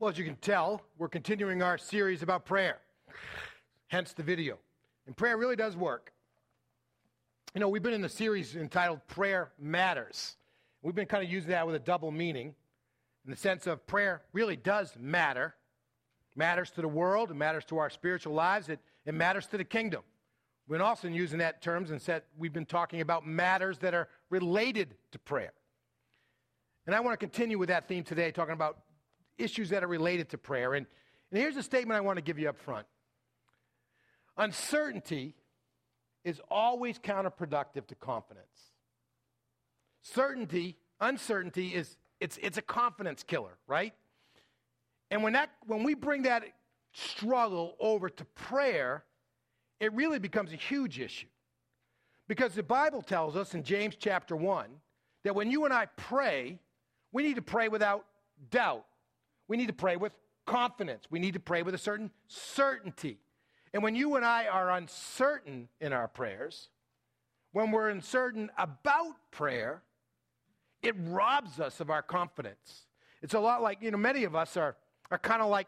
Well, as you can tell, we're continuing our series about prayer, hence the video. And prayer really does work. You know, we've been in the series entitled Prayer Matters. We've been kind of using that with a double meaning in the sense of prayer really does matter. It matters to the world, it matters to our spiritual lives, it, it matters to the kingdom. We've been also using that terms and said we've been talking about matters that are related to prayer. And I want to continue with that theme today, talking about issues that are related to prayer. And, and here's a statement I want to give you up front Uncertainty is always counterproductive to confidence. Certainty, uncertainty is it's, it's a confidence killer, right? And when that when we bring that struggle over to prayer, it really becomes a huge issue. Because the Bible tells us in James chapter 1 that when you and I pray, we need to pray without doubt. We need to pray with confidence. We need to pray with a certain certainty. And when you and I are uncertain in our prayers, when we're uncertain about prayer, it robs us of our confidence. It's a lot like, you know, many of us are, are kind of like,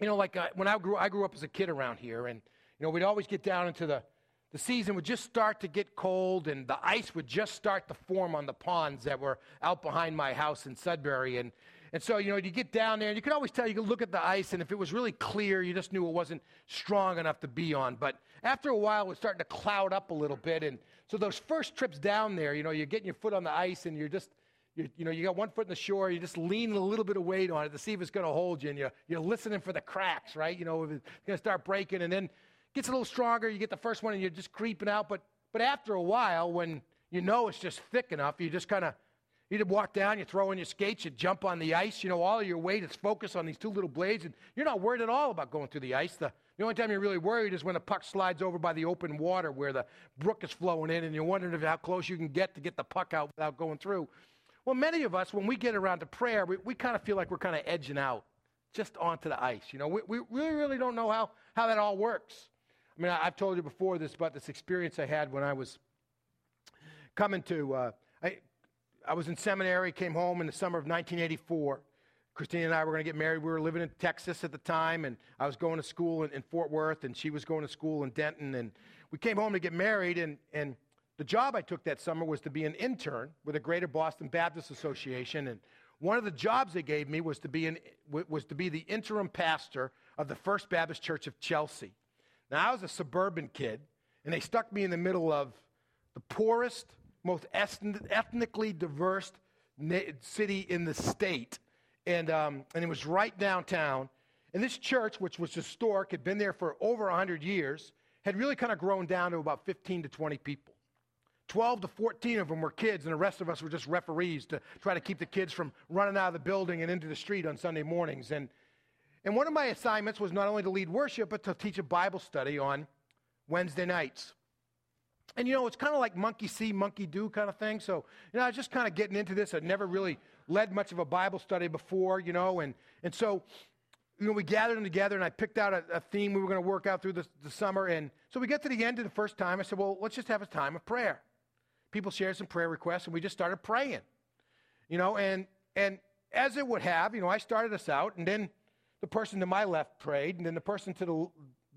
you know, like uh, when I grew, I grew up as a kid around here, and, you know, we'd always get down into the, the season would just start to get cold, and the ice would just start to form on the ponds that were out behind my house in Sudbury. And, and so, you know, you get down there and you could always tell, you could look at the ice, and if it was really clear, you just knew it wasn't strong enough to be on. But after a while, it was starting to cloud up a little bit. And so those first trips down there, you know, you're getting your foot on the ice and you're just, you you know, you got one foot in the shore, you're just leaning a little bit of weight on it to see if it's going to hold you. And you're, you're listening for the cracks, right? You know, if it's going to start breaking. And then it gets a little stronger, you get the first one and you're just creeping out. But, but after a while, when you know it's just thick enough, you just kind of you walk down, you throw in your skates, you jump on the ice. You know, all of your weight is focused on these two little blades, and you're not worried at all about going through the ice. The, the only time you're really worried is when the puck slides over by the open water where the brook is flowing in, and you're wondering if how close you can get to get the puck out without going through. Well, many of us, when we get around to prayer, we, we kind of feel like we're kind of edging out just onto the ice. You know, we, we really, really don't know how, how that all works. I mean, I, have told you before this about this experience I had when I was coming to. Uh, I, was in seminary, came home in the summer of 1984. Christine and I were going to get married. We were living in Texas at the time, and I was going to school in, in, Fort Worth, and she was going to school in Denton. And we came home to get married, and, and the job I took that summer was to be an intern with the Greater Boston Baptist Association. And one of the jobs they gave me was to be, an, was to be the interim pastor of the First Baptist Church of Chelsea. Now, I was a suburban kid, and they stuck me in the middle of the poorest, most ethnically diverse city in the state. And, um, and it was right downtown. And this church, which was historic, had been there for over 100 years, had really kind of grown down to about 15 to 20 people. 12 to 14 of them were kids, and the rest of us were just referees to try to keep the kids from running out of the building and into the street on Sunday mornings. And, and one of my assignments was not only to lead worship, but to teach a Bible study on Wednesday nights. And you know, it's kind of like monkey see, monkey do kind of thing. So, you know, I was just kind of getting into this. I'd never really led much of a Bible study before, you know, and, and so, you know, we gathered them together and I picked out a, a theme we were going to work out through the, the summer. And so we get to the end of the first time. I said, well, let's just have a time of prayer. People shared some prayer requests and we just started praying, you know, and, and as it would have, you know, I started us out and then the person to my left prayed and then the person to the,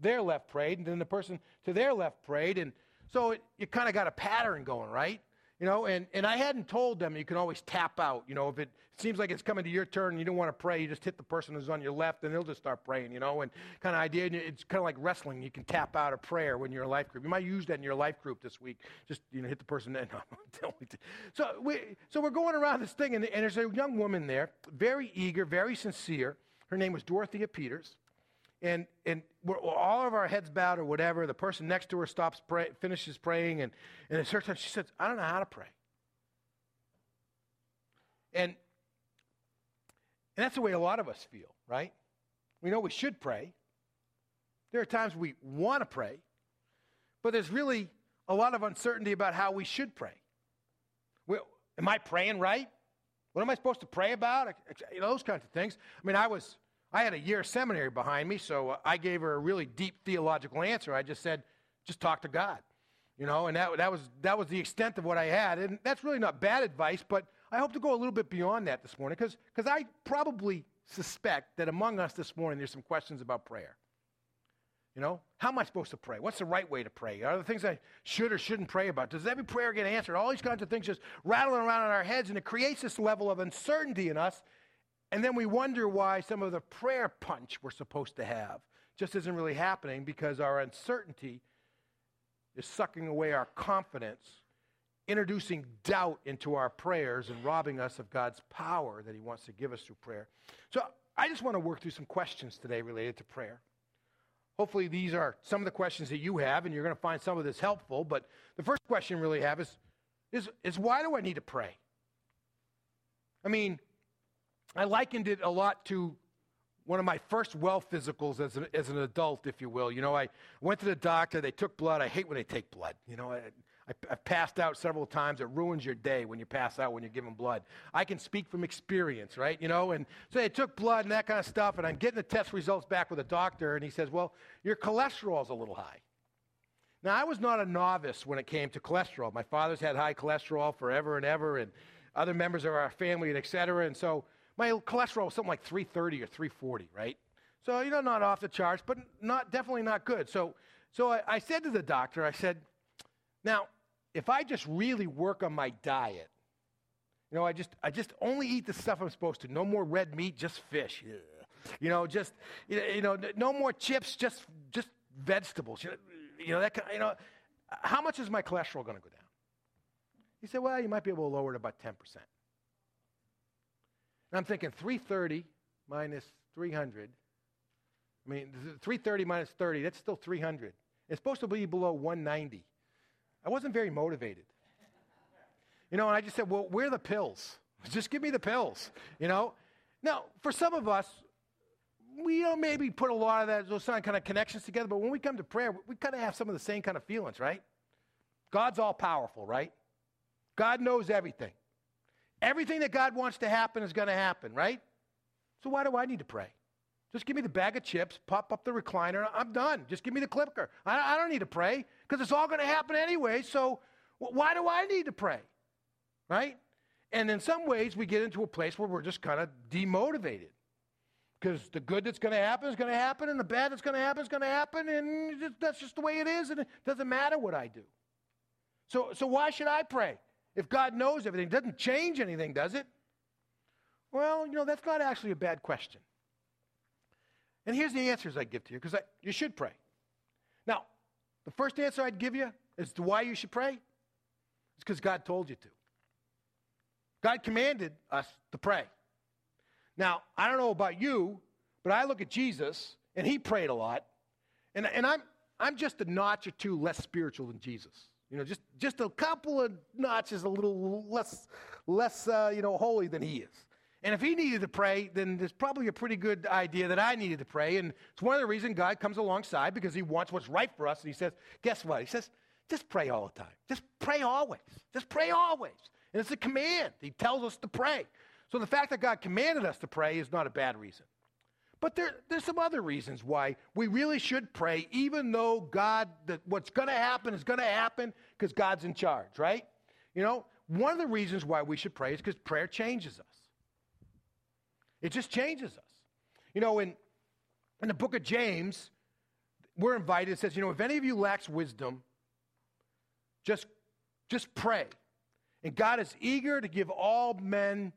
their left prayed and then the person to their left prayed. And, so it, you kind of got a pattern going, right? You know, and, and I hadn't told them you can always tap out. You know, if it seems like it's coming to your turn and you don't want to pray, you just hit the person who's on your left and they'll just start praying, you know, and kind of idea. It's kind of like wrestling. You can tap out a prayer when you're a life group. You might use that in your life group this week. Just, you know, hit the person. No, so, we, so we're going around this thing and, and there's a young woman there, very eager, very sincere. Her name was Dorothea Peters and and all of our heads bowed or whatever. The person next to her stops, pray, finishes praying, and and it's her time. She says, "I don't know how to pray." And and that's the way a lot of us feel, right? We know we should pray. There are times we want to pray, but there's really a lot of uncertainty about how we should pray. Well, am I praying right? What am I supposed to pray about? You know, those kinds of things. I mean, I was I had a year of seminary behind me, so uh, I gave her a really deep theological answer. I just said, just talk to God. You know, and that, that, was, that was the extent of what I had. And that's really not bad advice, but I hope to go a little bit beyond that this morning because I probably suspect that among us this morning there's some questions about prayer. You know, how am I supposed to pray? What's the right way to pray? Are there things I should or shouldn't pray about? Does every prayer get answered? All these kinds of things just rattling around in our heads, and it creates this level of uncertainty in us. And then we wonder why some of the prayer punch we're supposed to have just isn't really happening because our uncertainty is sucking away our confidence, introducing doubt into our prayers, and robbing us of God's power that He wants to give us through prayer. So I just want to work through some questions today related to prayer. Hopefully, these are some of the questions that you have, and you're going to find some of this helpful. But the first question really have is, is, is why do I need to pray? I mean, I likened it a lot to one of my first well physicals as an, as an adult, if you will. You know, I went to the doctor, they took blood. I hate when they take blood. You know, I, I, have passed out several times. It ruins your day when you pass out when you're giving blood. I can speak from experience, right? You know, and so they took blood and that kind of stuff, and I'm getting the test results back with a doctor, and he says, Well, your cholesterol's a little high. Now, I was not a novice when it came to cholesterol. My father's had high cholesterol forever and ever, and other members of our family, and et cetera. And so my cholesterol was something like 330 or 340, right? So, you know, not off the charts, but not definitely not good. So, so I, I said to the doctor, I said, now, if I just really work on my diet, you know, I just I just only eat the stuff I'm supposed to. No more red meat, just fish. You know, just you know, no more chips, just just vegetables. You know, you know that kind, you know, how much is my cholesterol going to go down? He said, well, you might be able to lower it about 10%. And I'm thinking 330 minus 300. I mean, 330 minus 30, that's still 300. It's supposed to be below 190. I wasn't very motivated. You know, and I just said, well, where are the pills? Just give me the pills, you know? Now, for some of us, we know, maybe put a lot of that, those kind of connections together, but when we come to prayer, we kind of have some of the same kind of feelings, right? God's all powerful, right? God knows everything. Everything that God wants to happen is going to happen, right? So why do I need to pray? Just give me the bag of chips, pop up the recliner, I'm done. Just give me the clicker. I, I don't need to pray because it's all going to happen anyway. So why do I need to pray? Right? And in some ways, we get into a place where we're just kind of demotivated because the good that's going to happen is going to happen, and the bad that's going to happen is going to happen, and that's just the way it is, and it doesn't matter what I do. So, so why should I pray? If God knows everything, it doesn't change anything, does it? Well, you know, that's not actually a bad question. And here's the answers I give to you because you should pray. Now, the first answer I'd give you as to why you should pray is because God told you to. God commanded us to pray. Now, I don't know about you, but I look at Jesus and he prayed a lot. And, and I'm, I'm just a notch or two less spiritual than Jesus. You know, just, just a couple of notches a little less, less uh, you know, holy than he is. And if he needed to pray, then there's probably a pretty good idea that I needed to pray. And it's one of the reasons God comes alongside because he wants what's right for us. And he says, guess what? He says, just pray all the time. Just pray always. Just pray always. And it's a command. He tells us to pray. So the fact that God commanded us to pray is not a bad reason. But there, there's some other reasons why we really should pray, even though God, that what's going to happen is going to happen because God's in charge, right? You know, one of the reasons why we should pray is because prayer changes us. It just changes us. You know, in, in the book of James, we're invited, it says, you know, if any of you lacks wisdom, just, just pray. And God is eager to give all men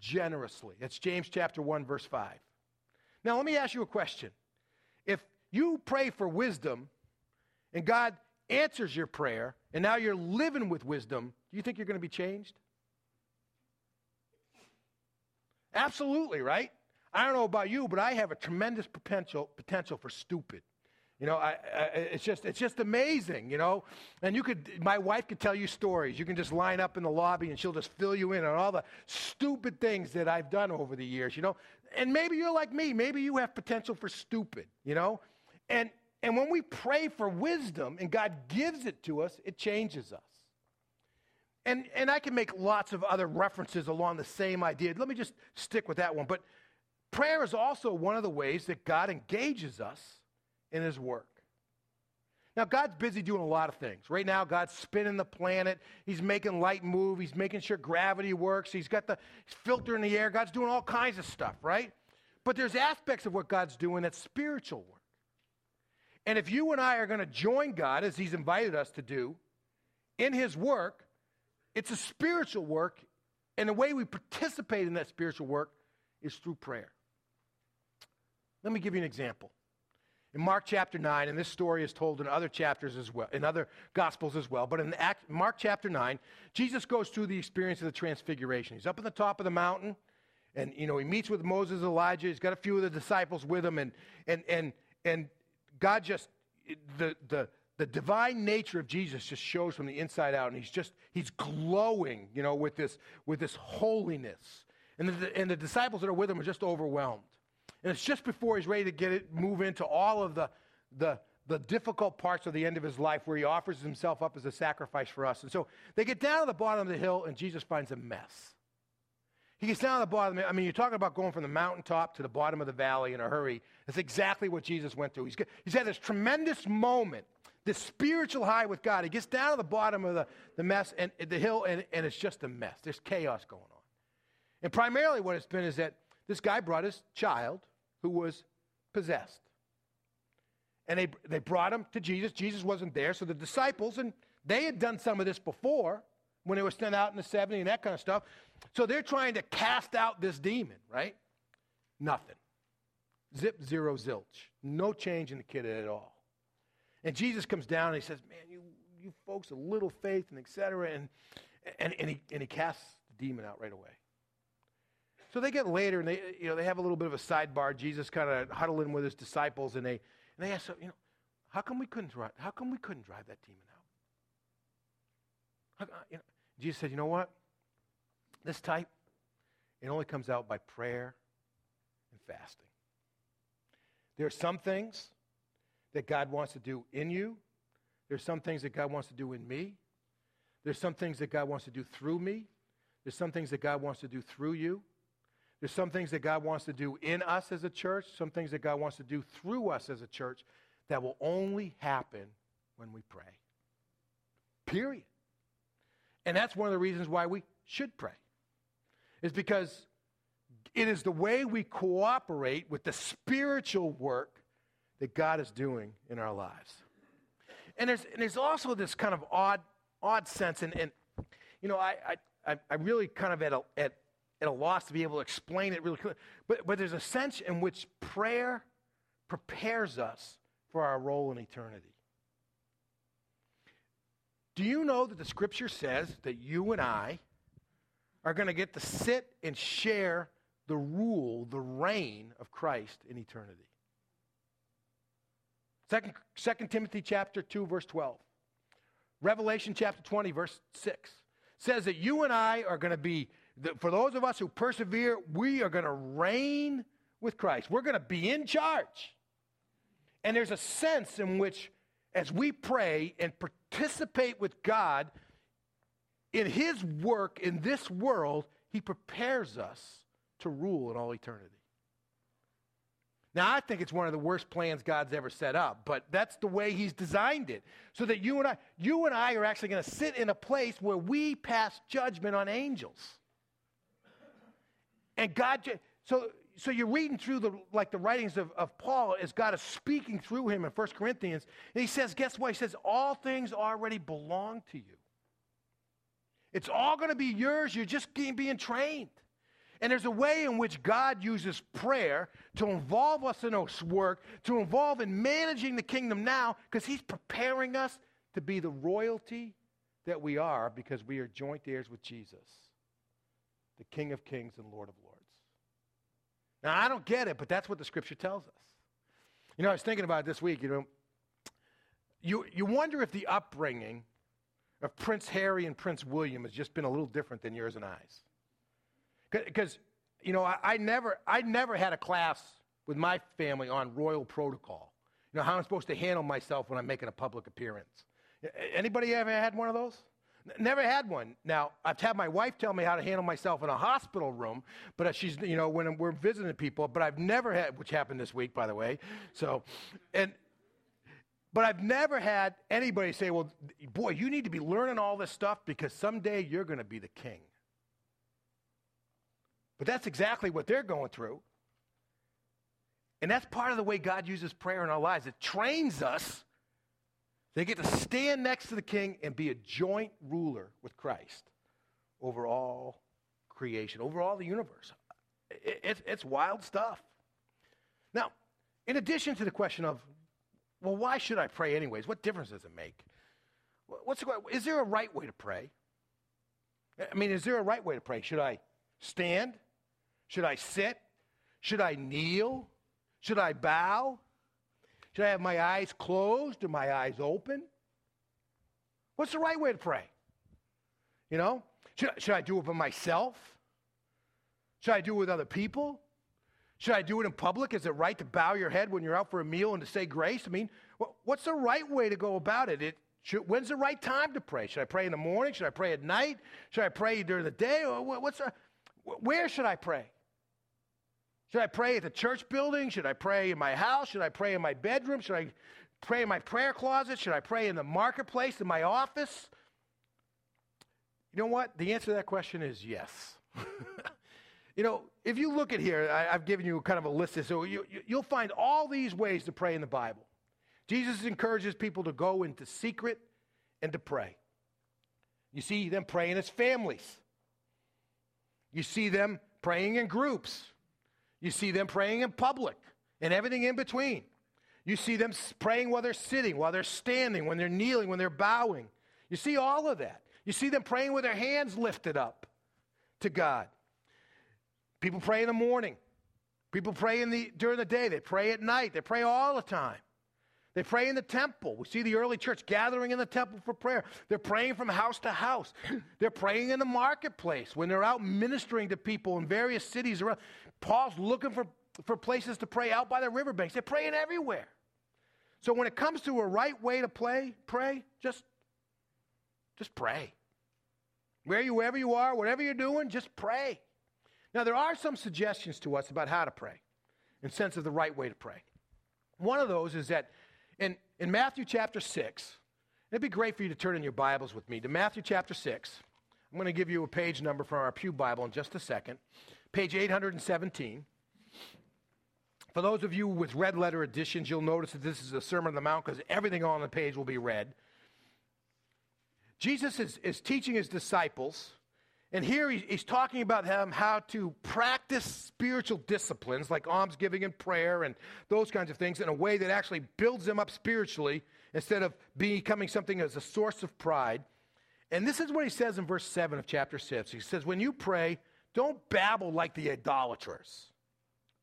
generously. That's James chapter 1, verse 5. Now, let me ask you a question. If you pray for wisdom and God answers your prayer, and now you're living with wisdom, do you think you're going to be changed? Absolutely, right? I don't know about you, but I have a tremendous potential potential for stupid. You know, I, I, it's just it's just amazing, you know. And you could, my wife could tell you stories. You can just line up in the lobby, and she'll just fill you in on all the stupid things that I've done over the years, you know. And maybe you're like me. Maybe you have potential for stupid, you know. And and when we pray for wisdom, and God gives it to us, it changes us. And, and I can make lots of other references along the same idea. Let me just stick with that one. But prayer is also one of the ways that God engages us in His work. Now, God's busy doing a lot of things. Right now, God's spinning the planet. He's making light move. He's making sure gravity works. He's got the filter in the air. God's doing all kinds of stuff, right? But there's aspects of what God's doing that's spiritual work. And if you and I are going to join God, as He's invited us to do, in His work, it's a spiritual work. And the way we participate in that spiritual work is through prayer. Let me give you an example. In Mark chapter 9, and this story is told in other chapters as well, in other gospels as well, but in Act, Mark chapter 9, Jesus goes through the experience of the transfiguration. He's up on the top of the mountain, and you know, he meets with Moses, Elijah, he's got a few of the disciples with him, and and and and God just the the the divine nature of Jesus just shows from the inside out, and he's just he's glowing, you know, with this with this holiness. And the, and the disciples that are with him are just overwhelmed. And it's just before he's ready to get it, move into all of the, the, the difficult parts of the end of his life where he offers himself up as a sacrifice for us. And so they get down to the bottom of the hill, and Jesus finds a mess. He gets down to the bottom. I mean, you're talking about going from the mountaintop to the bottom of the valley in a hurry. That's exactly what Jesus went through. He's, he's had this tremendous moment, this spiritual high with God. He gets down to the bottom of the, the mess and the hill, and, and it's just a mess. There's chaos going on. And primarily, what it's been is that this guy brought his child who was possessed. And they, they brought him to Jesus. Jesus wasn't there. So the disciples, and they had done some of this before when they were sent out in the 70 and that kind of stuff. So they're trying to cast out this demon, right? Nothing. Zip, zero, zilch. No change in the kid at all. And Jesus comes down and he says, Man, you, you folks, a little faith and et cetera. And, and, and, he, and he casts the demon out right away. So they get later and they, you know, they have a little bit of a sidebar. Jesus kind of huddling with his disciples and they, and they ask, you know, how come we couldn't drive, how come we couldn't drive that demon out? How, uh, you know, Jesus said, you know what? This type, it only comes out by prayer and fasting. There are some things that God wants to do in you. There's some things that God wants to do in me. There's some things that God wants to do through me. There's some things that God wants to do through you. There's some things that God wants to do in us as a church, some things that God wants to do through us as a church that will only happen when we pray. Period. And that's one of the reasons why we should pray. Is because it is the way we cooperate with the spiritual work that God is doing in our lives. And there's, and there's also this kind of odd, odd sense, and, and you know, I, I, I really kind of at a, at at a loss to be able to explain it really clearly. But, but there's a sense in which prayer prepares us for our role in eternity. Do you know that the scripture says that you and I are going to get to sit and share the rule, the reign of Christ in eternity? Second, 2 Timothy chapter 2, verse 12. Revelation chapter 20, verse 6 says that you and I are going to be for those of us who persevere, we are going to reign with Christ. We're going to be in charge. And there's a sense in which, as we pray and participate with God in His work in this world, He prepares us to rule in all eternity. Now, I think it's one of the worst plans God's ever set up, but that's the way He's designed it. So that you and I, you and I are actually going to sit in a place where we pass judgment on angels. And God, so, so you're reading through the, like the writings of, of Paul as God is speaking through him in 1 Corinthians. And he says, guess what? He says, all things already belong to you. It's all going to be yours. You're just being trained. And there's a way in which God uses prayer to involve us in this work, to involve in managing the kingdom now, because he's preparing us to be the royalty that we are because we are joint heirs with Jesus the King of Kings and Lord of Lords. Now, I don't get it, but that's what the scripture tells us. You know, I was thinking about it this week, you know, you, you wonder if the upbringing of Prince Harry and Prince William has just been a little different than yours and I's. Because, you know, I, I, never, I never had a class with my family on royal protocol. You know, how I'm supposed to handle myself when I'm making a public appearance. Anybody ever had one of those? Never had one. Now, I've had my wife tell me how to handle myself in a hospital room, but uh, she's, you know, when we're visiting people, but I've never had, which happened this week, by the way. So, and, but I've never had anybody say, well, boy, you need to be learning all this stuff because someday you're going to be the king. But that's exactly what they're going through. And that's part of the way God uses prayer in our lives. It trains us. They get to stand next to the king and be a joint ruler with Christ over all creation, over all the universe. It's, it's wild stuff. Now, in addition to the question of, well, why should I pray anyways? What difference does it make? What's the, is there a right way to pray? I mean, is there a right way to pray? Should I stand? Should I sit? Should I kneel? Should I bow? Should I have my eyes closed or my eyes open? What's the right way to pray? You know, should, should I do it by myself? Should I do it with other people? Should I do it in public? Is it right to bow your head when you're out for a meal and to say grace? I mean, what's the right way to go about it? it should, when's the right time to pray? Should I pray in the morning? Should I pray at night? Should I pray during the day? Or what's the, where should I pray? Should I pray at the church building? Should I pray in my house? Should I pray in my bedroom? Should I pray in my prayer closet? Should I pray in the marketplace, in my office? You know what? The answer to that question is yes. you know, if you look at here, I, have given you kind of a list. So you, you, you'll find all these ways to pray in the Bible. Jesus encourages people to go into secret and to pray. You see them praying as families. You see them praying in groups. You see them praying in public and everything in between. You see them praying while they're sitting, while they're standing, when they're kneeling, when they're bowing. You see all of that. You see them praying with their hands lifted up to God. People pray in the morning. People pray in the, during the day. They pray at night. They pray all the time. They pray in the temple. We see the early church gathering in the temple for prayer. They're praying from house to house. They're praying in the marketplace when they're out ministering to people in various cities around. Paul's looking for, for places to pray out by the riverbanks. They're praying everywhere. So when it comes to a right way to play, pray, just, just pray. Where you, wherever you are, whatever you're doing, just pray. Now, there are some suggestions to us about how to pray, in sense of the right way to pray. One of those is that in, in Matthew chapter 6, it'd be great for you to turn in your Bibles with me to Matthew chapter 6. I'm going to give you a page number from our Pew Bible in just a second. Page 817. For those of you with red letter editions, you'll notice that this is a Sermon on the Mount because everything on the page will be red. Jesus is, is teaching his disciples and here he's talking about how to practice spiritual disciplines like almsgiving and prayer and those kinds of things in a way that actually builds them up spiritually instead of becoming something as a source of pride. And this is what he says in verse 7 of chapter 6. He says, When you pray, don't babble like the idolaters.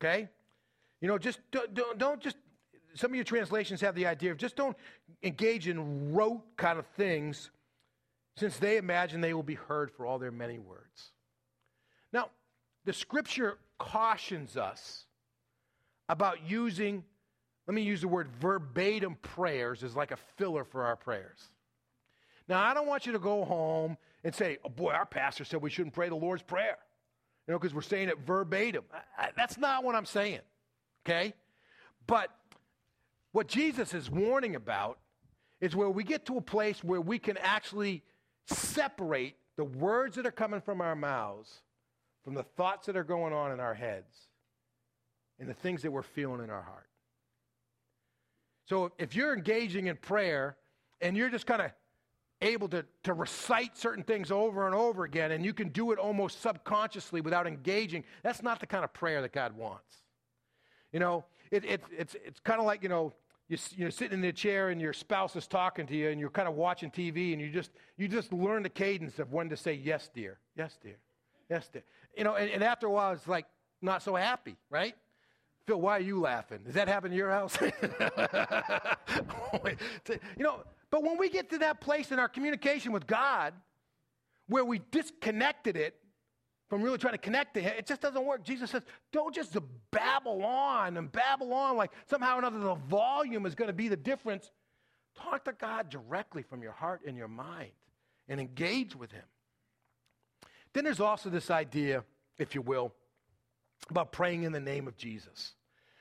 Okay? You know, just don't, don't, don't just, some of your translations have the idea of just don't engage in rote kind of things since they imagine they will be heard for all their many words. Now, the scripture cautions us about using, let me use the word verbatim prayers as like a filler for our prayers. Now, I don't want you to go home and say, oh boy, our pastor said we shouldn't pray the Lord's Prayer, you know, because we're saying it verbatim. I, I, that's not what I'm saying, okay? But what Jesus is warning about is where we get to a place where we can actually separate the words that are coming from our mouths from the thoughts that are going on in our heads and the things that we're feeling in our heart. So if you're engaging in prayer and you're just kind of able to, to recite certain things over and over again and you can do it almost subconsciously without engaging, that's not the kind of prayer that God wants. You know, it, it, it's, it's kind of like, you know, you, you're sitting in the chair and your spouse is talking to you and you're kind of watching TV and you just, you just learn the cadence of when to say, yes, dear, yes, dear, yes, dear. You know, and, and after a while, it's like not so happy, right? Phil, why are you laughing? Does that happen in your house? you know, but when we get to that place in our communication with God where we disconnected it from really trying to connect to him. It just doesn't work. Jesus says, don't just babble on and babble on like somehow or another the volume is going to be the difference. Talk to God directly from your heart and your mind and engage with him. Then there's also this idea, if you will, about praying in the name of Jesus.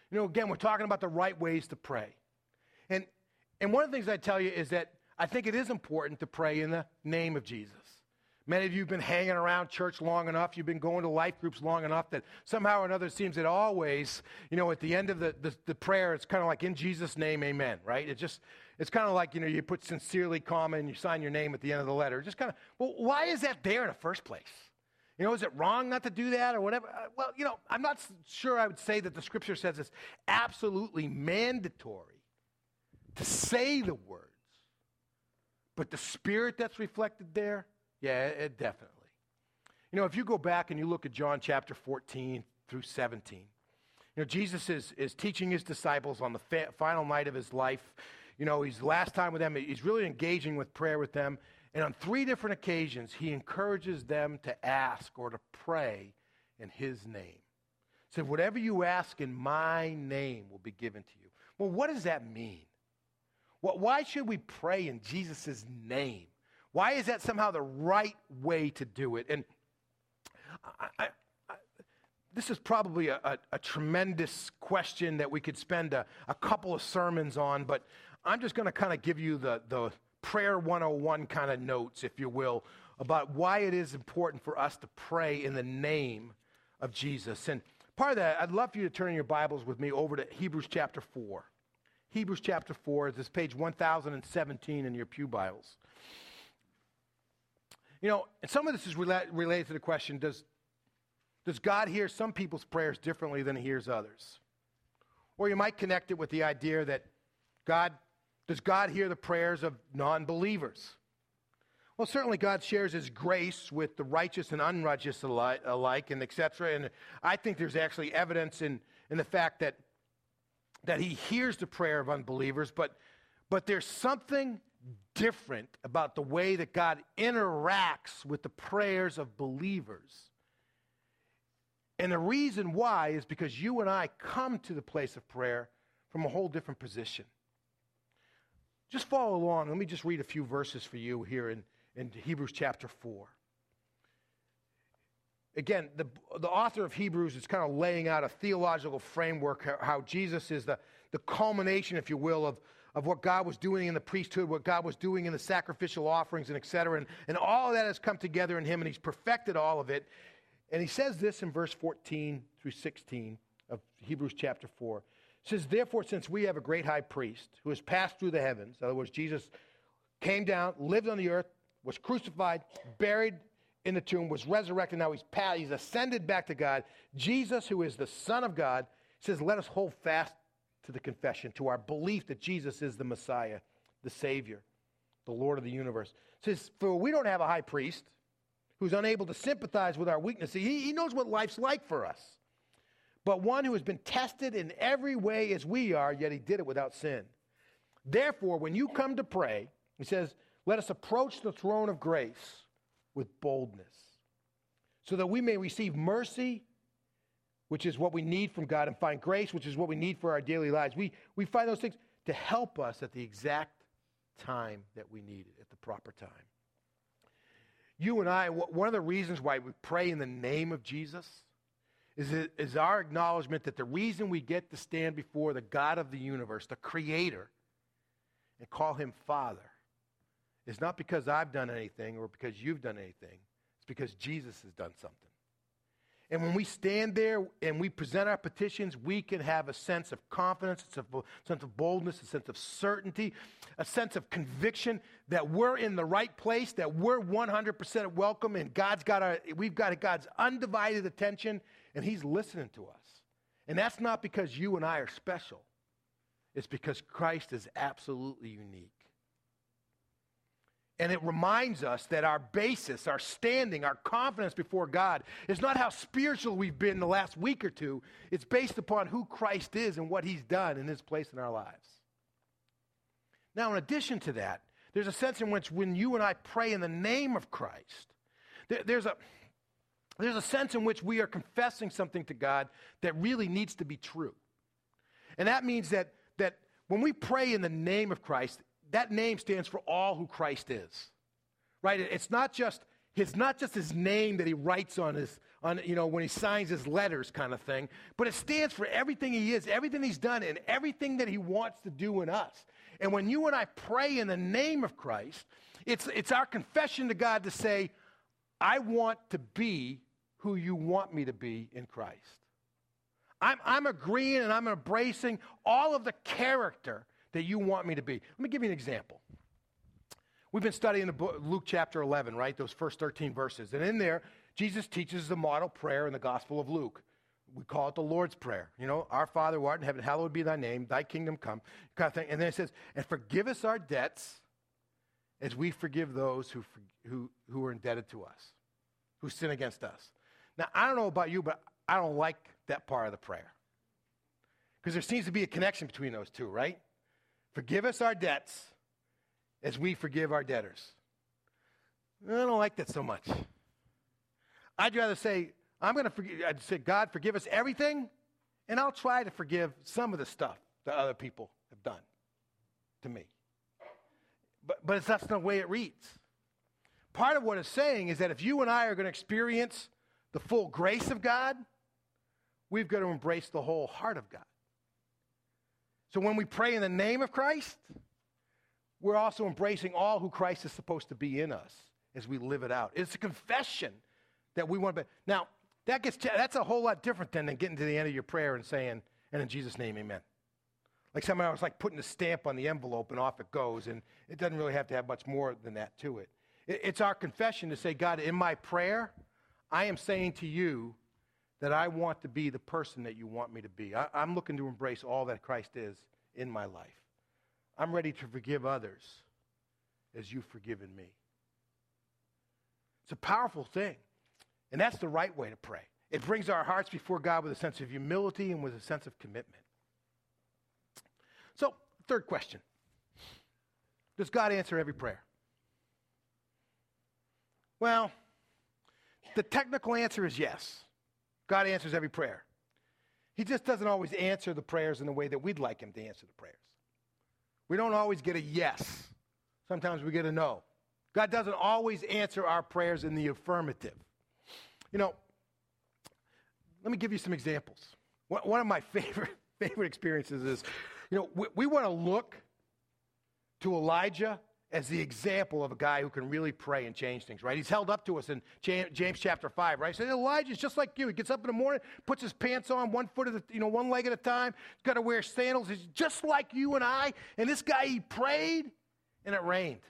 You know, again, we're talking about the right ways to pray. And, and one of the things I tell you is that I think it is important to pray in the name of Jesus. Many of you have been hanging around church long enough, you've been going to life groups long enough that somehow or another it seems that always, you know, at the end of the, the, the prayer, it's kind of like in Jesus' name, amen, right? It just, it's kind of like, you know, you put sincerely comma and you sign your name at the end of the letter. Just kind of, well, why is that there in the first place? You know, is it wrong not to do that or whatever? Uh, well, you know, I'm not sure I would say that the scripture says it's absolutely mandatory to say the words. But the spirit that's reflected there, yeah, it definitely. You know, if you go back and you look at John chapter 14 through 17, you know, Jesus is, is teaching his disciples on the fa- final night of his life. You know, he's last time with them. He's really engaging with prayer with them. And on three different occasions, he encourages them to ask or to pray in his name. He said, Whatever you ask in my name will be given to you. Well, what does that mean? Why should we pray in Jesus' name? Why is that somehow the right way to do it? And I, I, I, this is probably a, a, a, tremendous question that we could spend a, a couple of sermons on, but I'm just going to kind of give you the, the prayer 101 kind of notes, if you will, about why it is important for us to pray in the name of Jesus. And part of that, I'd love for you to turn your Bibles with me over to Hebrews chapter 4. Hebrews chapter 4 is page 1017 in your Pew Bibles. You know, and some of this is rela- related to the question does, does God hear some people's prayers differently than he hears others? Or you might connect it with the idea that God, does God hear the prayers of non believers? Well, certainly God shares his grace with the righteous and unrighteous alike, and etc. And I think there's actually evidence in, in the fact that that he hears the prayer of unbelievers, but, but there's something different about the way that God interacts with the prayers of believers. And the reason why is because you and I come to the place of prayer from a whole different position. Just follow along. Let me just read a few verses for you here in, in Hebrews chapter 4 again, the, the author of Hebrews is kind of laying out a theological framework, how, how Jesus is the, the culmination, if you will, of, of what God was doing in the priesthood, what God was doing in the sacrificial offerings, and et cetera. And, and all of that has come together in him, and he's perfected all of it. And he says this in verse 14 through 16 of Hebrews chapter 4. It says, Therefore, since we have a great high priest who has passed through the heavens, in other words, Jesus came down, lived on the earth, was crucified, buried, in the tomb, was resurrected. Now he's, passed, he's ascended back to God. Jesus, who is the Son of God, says, Let us hold fast to the confession, to our belief that Jesus is the Messiah, the Savior, the Lord of the universe. says, For we don't have a high priest who's unable to sympathize with our weakness. He, he knows what life's like for us. But one who has been tested in every way as we are, yet he did it without sin. Therefore, when you come to pray, he says, Let us approach the throne of grace with boldness, so that we may receive mercy, which is what we need from God, and find grace, which is what we need for our daily lives. We, we find those things to help us at the exact time that we need it, at the proper time. You and I, one of the reasons why we pray in the name of Jesus is, is our acknowledgement that the reason we get to stand before the God of the universe, the Creator, and call Him Father is not because I've done anything or because you've done anything. It's because Jesus has done something. And when we stand there and we present our petitions, we can have a sense of confidence, a sense of boldness, a sense of certainty, a sense of conviction that we're in the right place, that we're 100% welcome, and God's got our, we've got God's undivided attention, and He's listening to us. And that's not because you and I are special. It's because Christ is absolutely unique. And it reminds us that our basis, our standing, our confidence before God is not how spiritual we've been the last week or two. It's based upon who Christ is and what he's done in his place in our lives. Now, in addition to that, there's a sense in which when you and I pray in the name of Christ, there's a, there's a sense in which we are confessing something to God that really needs to be true. And that means that, that when we pray in the name of Christ, that name stands for all who Christ is. Right? It's not just it's not just his name that he writes on his on you know when he signs his letters kind of thing, but it stands for everything he is, everything he's done and everything that he wants to do in us. And when you and I pray in the name of Christ, it's it's our confession to God to say, I want to be who you want me to be in Christ. I'm, I'm agreeing and I'm embracing all of the character that you want me to be. Let me give you an example. We've been studying the book, Luke chapter 11, right? Those first 13 verses. And in there, Jesus teaches the model prayer in the Gospel of Luke. We call it the Lord's Prayer. You know, Our Father who art in heaven, hallowed be thy name, thy kingdom come, kind of thing. And then it says, and forgive us our debts as we forgive those who, who, who are indebted to us, who sin against us. Now, I don't know about you, but I don't like that part of the prayer. Because there seems to be a connection between those two, right? Forgive us our debts as we forgive our debtors. I don't like that so much. I'd rather say, I'm going to forgive, I'd say, God, forgive us everything, and I'll try to forgive some of the stuff that other people have done to me. But, but that's not the way it reads. Part of what it's saying is that if you and I are going to experience the full grace of God, we've got to embrace the whole heart of God. So when we pray in the name of Christ, we're also embracing all who Christ is supposed to be in us as we live it out. It's a confession that we want to be. Now, that gets that's a whole lot different than, than getting to the end of your prayer and saying, and in Jesus' name, amen. Like somehow it's like putting a stamp on the envelope and off it goes, and it doesn't really have to have much more than that to it. it it's our confession to say, God, in my prayer, I am saying to you that I want to be the person that you want me to be. I, I'm looking to embrace all that Christ is in my life. I'm ready to forgive others as you've forgiven me. It's a powerful thing. And that's the right way to pray. It brings our hearts before God with a sense of humility and with a sense of commitment. So, third question Does God answer every prayer? Well, the technical answer is yes. God answers every prayer. He just doesn't always answer the prayers in the way that we'd like Him to answer the prayers. We don't always get a yes, sometimes we get a no. God doesn't always answer our prayers in the affirmative. You know, let me give you some examples. One of my favorite, favorite experiences is, you know, we, we want to look to Elijah as the example of a guy who can really pray and change things, right? He's held up to us in James chapter 5, right? So Elijah's just like you. He gets up in the morning, puts his pants on one foot at a, you know, one leg at a time. He's got to wear sandals. He's just like you and I. And this guy, he prayed and it rained.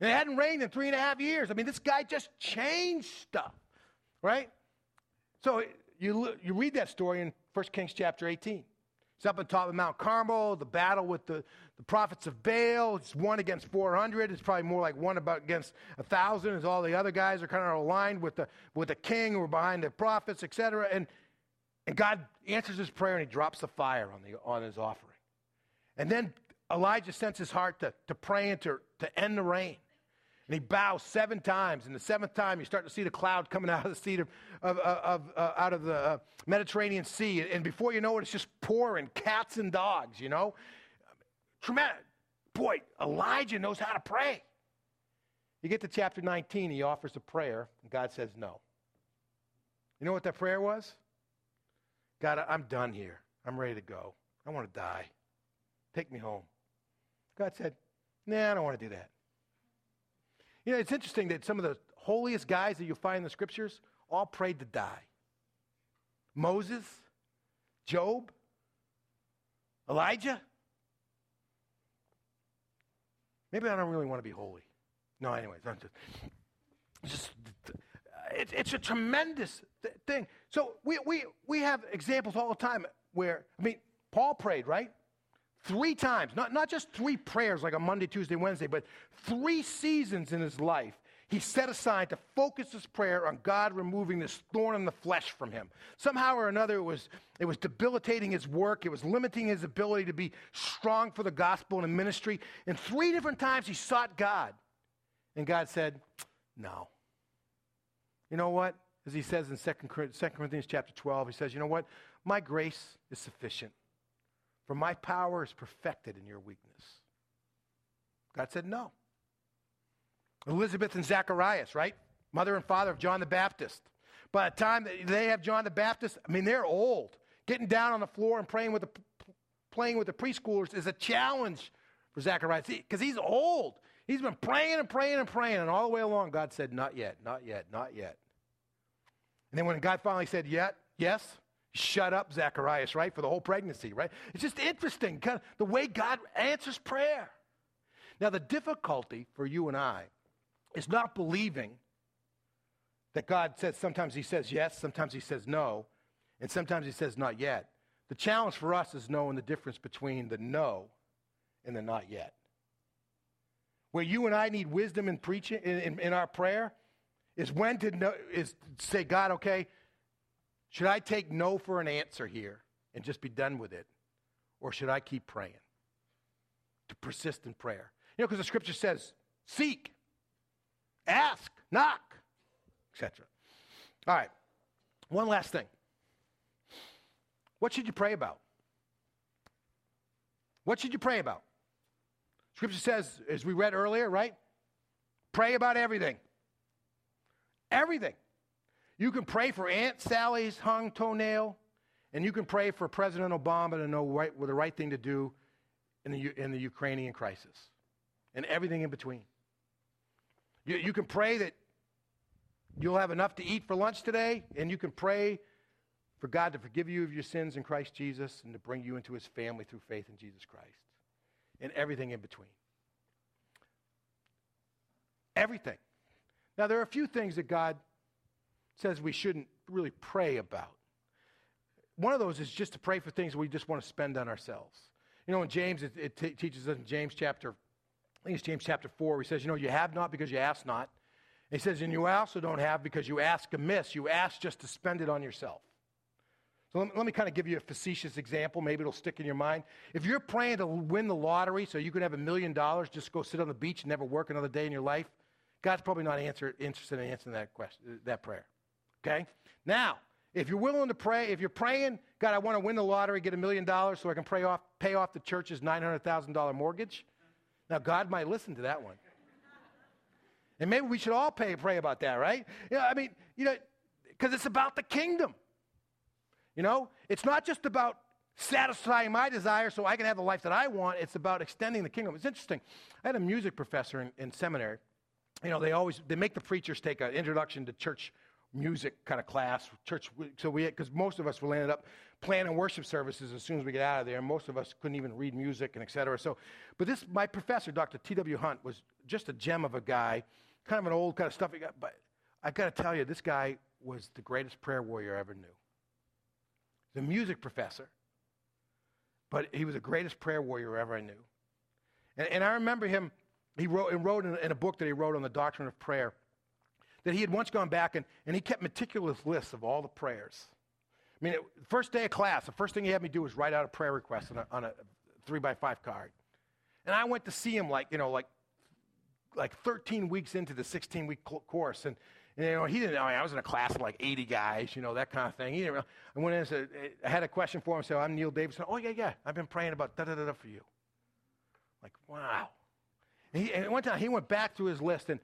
And it hadn't rained in three and a half years. I mean, this guy just changed stuff, right? So you, you read that story in 1 Kings chapter 18. He's up on top of Mount Carmel, the battle with the, the prophets of Baal. It's one against 400. It's probably more like one about against a 1,000 as all the other guys are kind of aligned with the, with the king or behind the prophets, etc. And, and God answers his prayer and he drops the fire on, the, on his offering. And then Elijah sends his heart to, to pray and to, to end the rain. And he bows seven times. And the seventh time, you start to see the cloud coming out of the sea of, of, of uh, out of the uh, Mediterranean Sea. And before you know it, it's just pouring cats and dogs, you know? Tremendous. Boy, Elijah knows how to pray. You get to chapter 19, he offers a prayer, and God says no. You know what that prayer was? God, I'm done here. I'm ready to go. I want to die. Take me home. God said, Nah, I don't want to do that. You know, it's interesting that some of the holiest guys that you find in the scriptures all prayed to die Moses, Job, Elijah. Maybe I don't really want to be holy. No, anyways, I'm just, just it, it's a tremendous th- thing. So we, we, we have examples all the time where, I mean, Paul prayed, right? Three times, not, not just three prayers like a Monday, Tuesday, Wednesday, but three seasons in his life he set aside to focus his prayer on God removing this thorn in the flesh from him. Somehow or another, it was, it was debilitating his work, it was limiting his ability to be strong for the gospel and the ministry. And three different times he sought God. And God said, No. You know what? As he says in 2 Corinthians chapter 12, he says, You know what? My grace is sufficient. For my power is perfected in your weakness. God said no. Elizabeth and Zacharias, right? Mother and father of John the Baptist. By the time that they have John the Baptist, I mean, they're old. Getting down on the floor and praying with the, playing with the preschoolers is a challenge for Zacharias because he's old. He's been praying and praying and praying, and all the way along, God said, Not yet, not yet, not yet. And then when God finally said, Yet, yes, shut up, Zacharias, right? For the whole pregnancy, right? It's just interesting, kind of the way God answers prayer. Now, the difficulty for you and I is not believing that God says sometimes He says yes, sometimes He says no, and sometimes He says not yet. The challenge for us is knowing the difference between the no and the not yet. Where you and I need wisdom in preaching in, in, in our prayer is when to know, is say, God, okay, should I take no for an answer here and just be done with it? Or should I keep praying? To persist in prayer. You know, because the scripture says, seek, ask, knock, etc. All right. One last thing. What should you pray about? What should you pray about? Scripture says, as we read earlier, right? Pray about everything. Everything. You can pray for Aunt Sally's hung toenail, and you can pray for President Obama to know right, what the right thing to do in the, in the Ukrainian crisis, and everything in between. You, you can pray that you'll have enough to eat for lunch today, and you can pray for God to forgive you of your sins in Christ Jesus and to bring you into his family through faith in Jesus Christ, and everything in between. Everything. Now, there are a few things that God says we shouldn't really pray about. One of those is just to pray for things we just want to spend on ourselves. You know, in James, it, it t- teaches us in James chapter, I think it's James chapter 4, he says, you know, you have not because you ask not. He says, and you also don't have because you ask amiss. You ask just to spend it on yourself. So let me, let me kind of give you a facetious example. Maybe it'll stick in your mind. If you're praying to win the lottery so you can have a million dollars, just go sit on the beach and never work another day in your life, God's probably not answer, interested in answering that, question, that prayer. Okay? Now, if you're willing to pray, if you're praying, God, I want to win the lottery, get a million dollars so I can pray off, pay off the church's $900,000 mortgage, now God might listen to that one. And maybe we should all pay, pray about that, right? Know, I mean, you know, because it's about the kingdom. You know, it's not just about satisfying my desire so I can have the life that I want. It's about extending the kingdom. It's interesting. I had a music professor in, in seminary. You know, they always they make the preachers take an introduction to church music kind of class, church. So we, because most of us will end up planning worship services as soon as we get out of there, and most of us couldn't even read music and et cetera. So, but this, my professor, Dr. T.W. Hunt, was just a gem of a guy, kind of an old kind of stuffy guy. But I got to tell you, this guy was the greatest prayer warrior I ever knew. The music professor, but he was the greatest prayer warrior ever I knew. And, and I remember him. He wrote, and wrote in, in a book that he wrote on the doctrine of prayer that he had once gone back and, and he kept meticulous lists of all the prayers. I mean, it, first day of class, the first thing he had me do was write out a prayer request on a, on a three by five card. And I went to see him like, you know, like, like 13 weeks into the 16 week course. And, and, you know, he didn't. I, mean, I was in a class of like 80 guys, you know, that kind of thing. He didn't I went in and said, eh, I had a question for him. So I'm Neil Davidson. Oh, yeah, yeah. I've been praying about da da da da for you. Like, wow. And, he, and one time he went back through his list and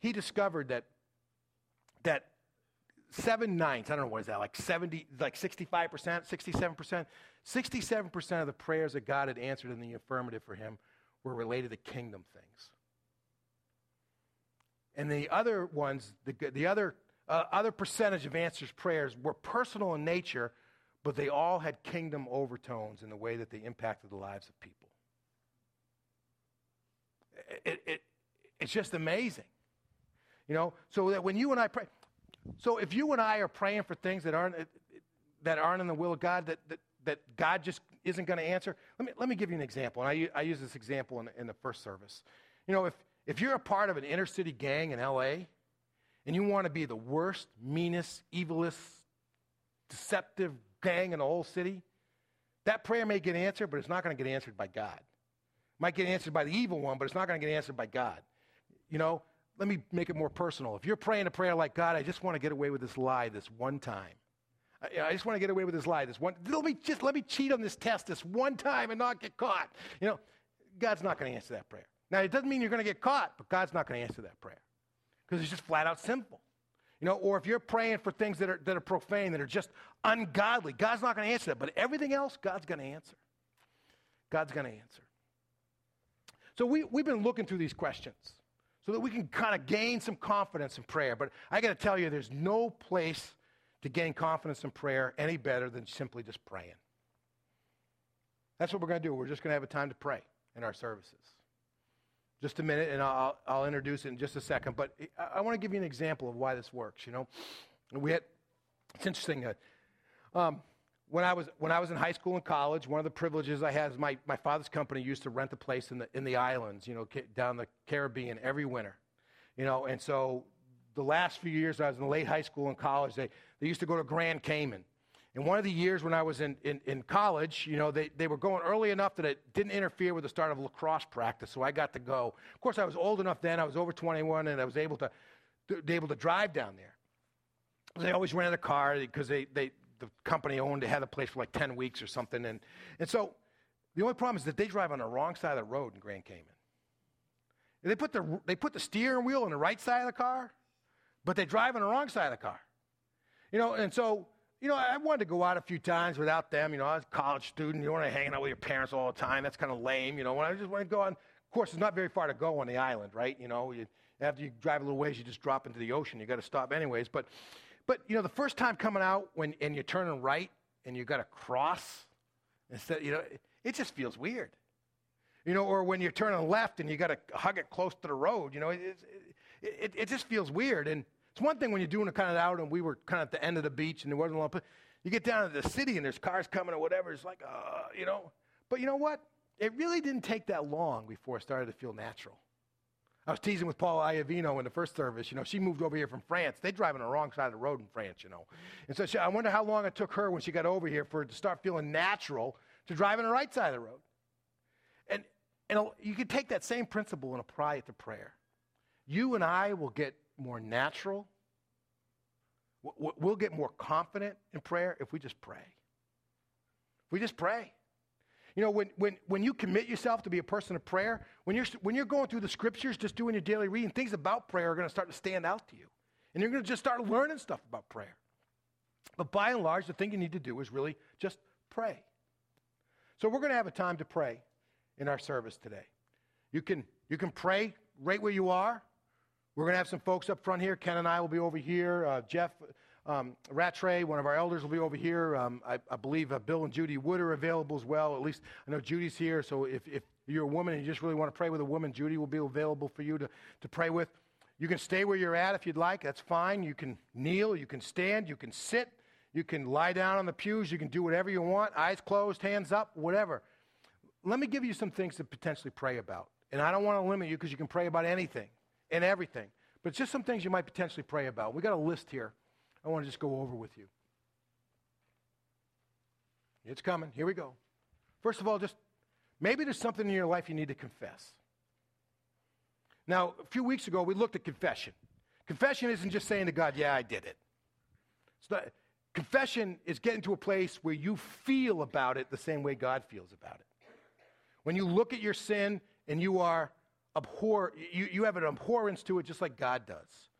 he discovered that that seven ninths, I don't know what is that, like 70, like 65%, 67%, 67% of the prayers that God had answered in the affirmative for him were related to kingdom things. And the other ones, the, the other, uh, other percentage of answers prayers were personal in nature, but they all had kingdom overtones in the way that they impacted the lives of people. It, it, it's just amazing. You know, so that when you and I pray, so if you and I are praying for things that aren't that aren't in the will of God, that that, that God just isn't going to answer, let me let me give you an example. And I I use this example in, in the first service. You know, if if you're a part of an inner city gang in L.A. and you want to be the worst, meanest, evilest, deceptive gang in the whole city, that prayer may get answered, but it's not going to get answered by God. It might get answered by the evil one, but it's not going to get answered by God. You know, let me make it more personal. If you're praying a prayer like, God, I just want to get away with this lie this one time. I, I just want to get away with this lie this one. Let me just let me cheat on this test this one time and not get caught. You know, God's not going to answer that prayer. Now, it doesn't mean you're going to get caught, but God's not going to answer that prayer because it's just flat out simple. You know, or if you're praying for things that are, that are profane, that are just ungodly, God's not going to answer that. But everything else, God's going to answer. God's going to answer. So we, we've been looking through these questions so that we can kind of gain some confidence in prayer. But I got to tell you, there's no place to gain confidence in prayer any better than simply just praying. That's what we're going to do. We're just going to have a time to pray in our services. Just a minute, and I'll, I'll introduce it in just a second. But I, want to give you an example of why this works. You know, we had it's interesting. Uh, um, when I was when I was in high school and college, one of the privileges I had is my, my father's company used to rent a place in the in the islands, you know, down the Caribbean every winter, you know, and so the last few years I was in late high school and college, they they used to go to Grand Cayman. And one of the years when I was in, in, in, college, you know, they, they were going early enough that it didn't interfere with the start of lacrosse practice, so I got to go. Of course, I was old enough then, I was over 21, and I was able to, to able to drive down there. They always rented a car because they, they, the company owned, they had a place for like 10 weeks or something. And, and so the only problem is that they drive on the wrong side of the road in Grand Cayman. They put, the, they put the steering wheel on the right side of the car, but they drive on the wrong side of the car. You know, and so, you know, I wanted to go out a few times without them. You know, I was a college student. You want to hang out with your parents all the time. That's kind of lame. You know, when I just want to go on, of course, it's not very far to go on the island, right? You know, you, after you drive a little ways, you just drop into the ocean. You got to stop anyways. But but you know, the first time coming out when and you're turning right and you got to cross instead, you know, it, it, just feels weird. You know, or when you're turning left and you got to hug it close to the road, you know, it, it, it, it just feels weird. And it's one thing when you're doing it kind of out and we were kind of at the end of the beach and there wasn't a lot of, you get down to the city and there's cars coming or whatever. It's like, uh, you know, but you know what? It really didn't take that long before it started to feel natural. I was teasing with Paula Iavino in the first service. You know, she moved over here from France. They drive on the wrong side of the road in France, you know. And so she, I wonder how long it took her when she got over here for it to start feeling natural to drive on the right side of the road. And, and you can take that same principle and apply it to prayer. You and I will get more natural. We'll get more confident in prayer if we just pray. If we just pray. You know, when, when, when you commit yourself to be a person of prayer, when you're, when you're going through the scriptures, just doing your daily reading, things about prayer are going to start to stand out to you. And you're going to just start learning stuff about prayer. But by and large, the thing you need to do is really just pray. So we're going to have a time to pray in our service today. You can, you can pray right where you are. We're going to have some folks up front here. Ken and I will be over here. Uh, Jeff um, Rattray, one of our elders, will be over here. Um, I, I, believe uh, Bill and Judy Wood are available as well. At least I know Judy's here. So if, if you're a woman and you just really want to pray with a woman, Judy will be available for you to, to pray with. You can stay where you're at if you'd like. That's fine. You can kneel, you can stand, you can sit, you can lie down on the pews, you can do whatever you want, eyes closed, hands up, whatever. Let me give you some things to potentially pray about. And I don't want to limit you because you can pray about anything and everything. But just some things you might potentially pray about. We got a list here. I want to just go over with you. It's coming. Here we go. First of all, just maybe there's something in your life you need to confess. Now, a few weeks ago, we looked at confession. Confession isn't just saying to God, yeah, I did it. Not, confession is getting to a place where you feel about it the same way God feels about it. When you look at your sin and you are abhor, you, you have an abhorrence to it just like God does.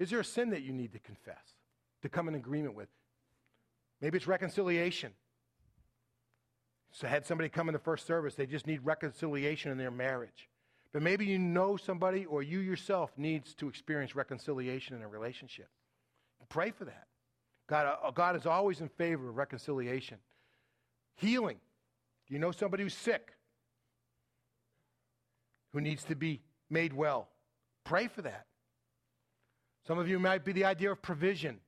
Is there a sin that you need to confess, to come in agreement with? Maybe it's reconciliation. So I had somebody come in the first service, they just need reconciliation in their marriage. But maybe you know somebody or you yourself needs to experience reconciliation in a relationship. Pray for that. God, uh, God is always in favor of reconciliation. Healing. Do you know somebody who's sick? Who needs to be made well? Pray for that. Some of you might be the idea of provision.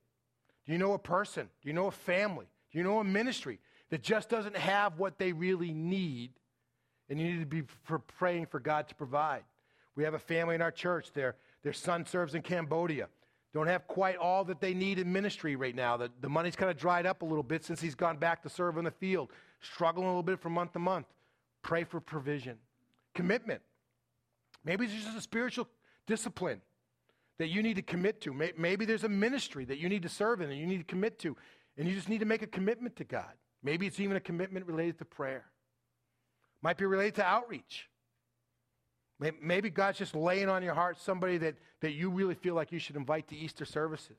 Do you know a person? Do you know a family? Do you know a ministry that just doesn't have what they really need? And you need to be praying for God to provide. We have a family in our church. Their, their son serves in Cambodia. Don't have quite all that they need in ministry right now. The, the money's kind of dried up a little bit since he's gone back to serve in the field. Struggling a little bit from month to month. Pray for provision. Commitment. Maybe it's just a spiritual discipline that you need to commit to. Maybe there's a ministry that you need to serve in and you need to commit to, and you just need to make a commitment to God. Maybe it's even a commitment related to prayer. Might be related to outreach. Maybe God's just laying on your heart somebody that, that you really feel like you should invite to Easter services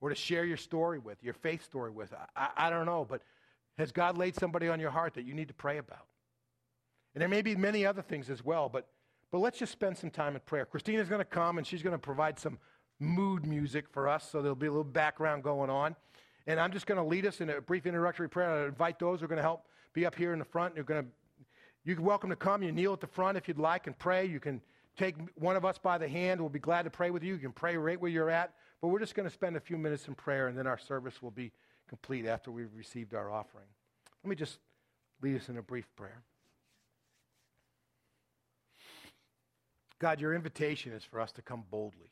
or to share your story with, your faith story with. I, I don't know, but has God laid somebody on your heart that you need to pray about? And there may be many other things as well, but, but let's just spend some time in prayer. Christina's going to come and she's going to provide some mood music for us, so there'll be a little background going on. And I'm just going to lead us in a brief introductory prayer. I invite those who are going to help be up here in the front. You're going to, you're welcome to come. You kneel at the front if you'd like and pray. You can take one of us by the hand. We'll be glad to pray with you. You can pray right where you're at. But we're just going to spend a few minutes in prayer, and then our service will be complete after we've received our offering. Let me just lead us in a brief prayer. God, your invitation is for us to come boldly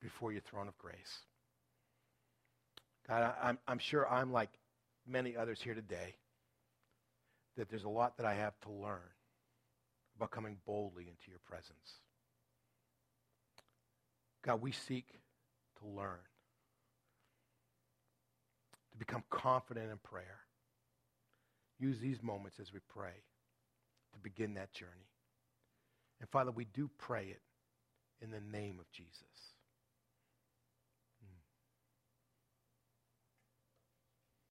before your throne of grace. God, I, am I'm sure I'm like many others here today, that there's a lot that I have to learn about coming boldly into your presence. God, we seek to learn, to become confident in prayer. Use these moments as we pray to begin that journey. And Father, we do pray it in the name of Jesus.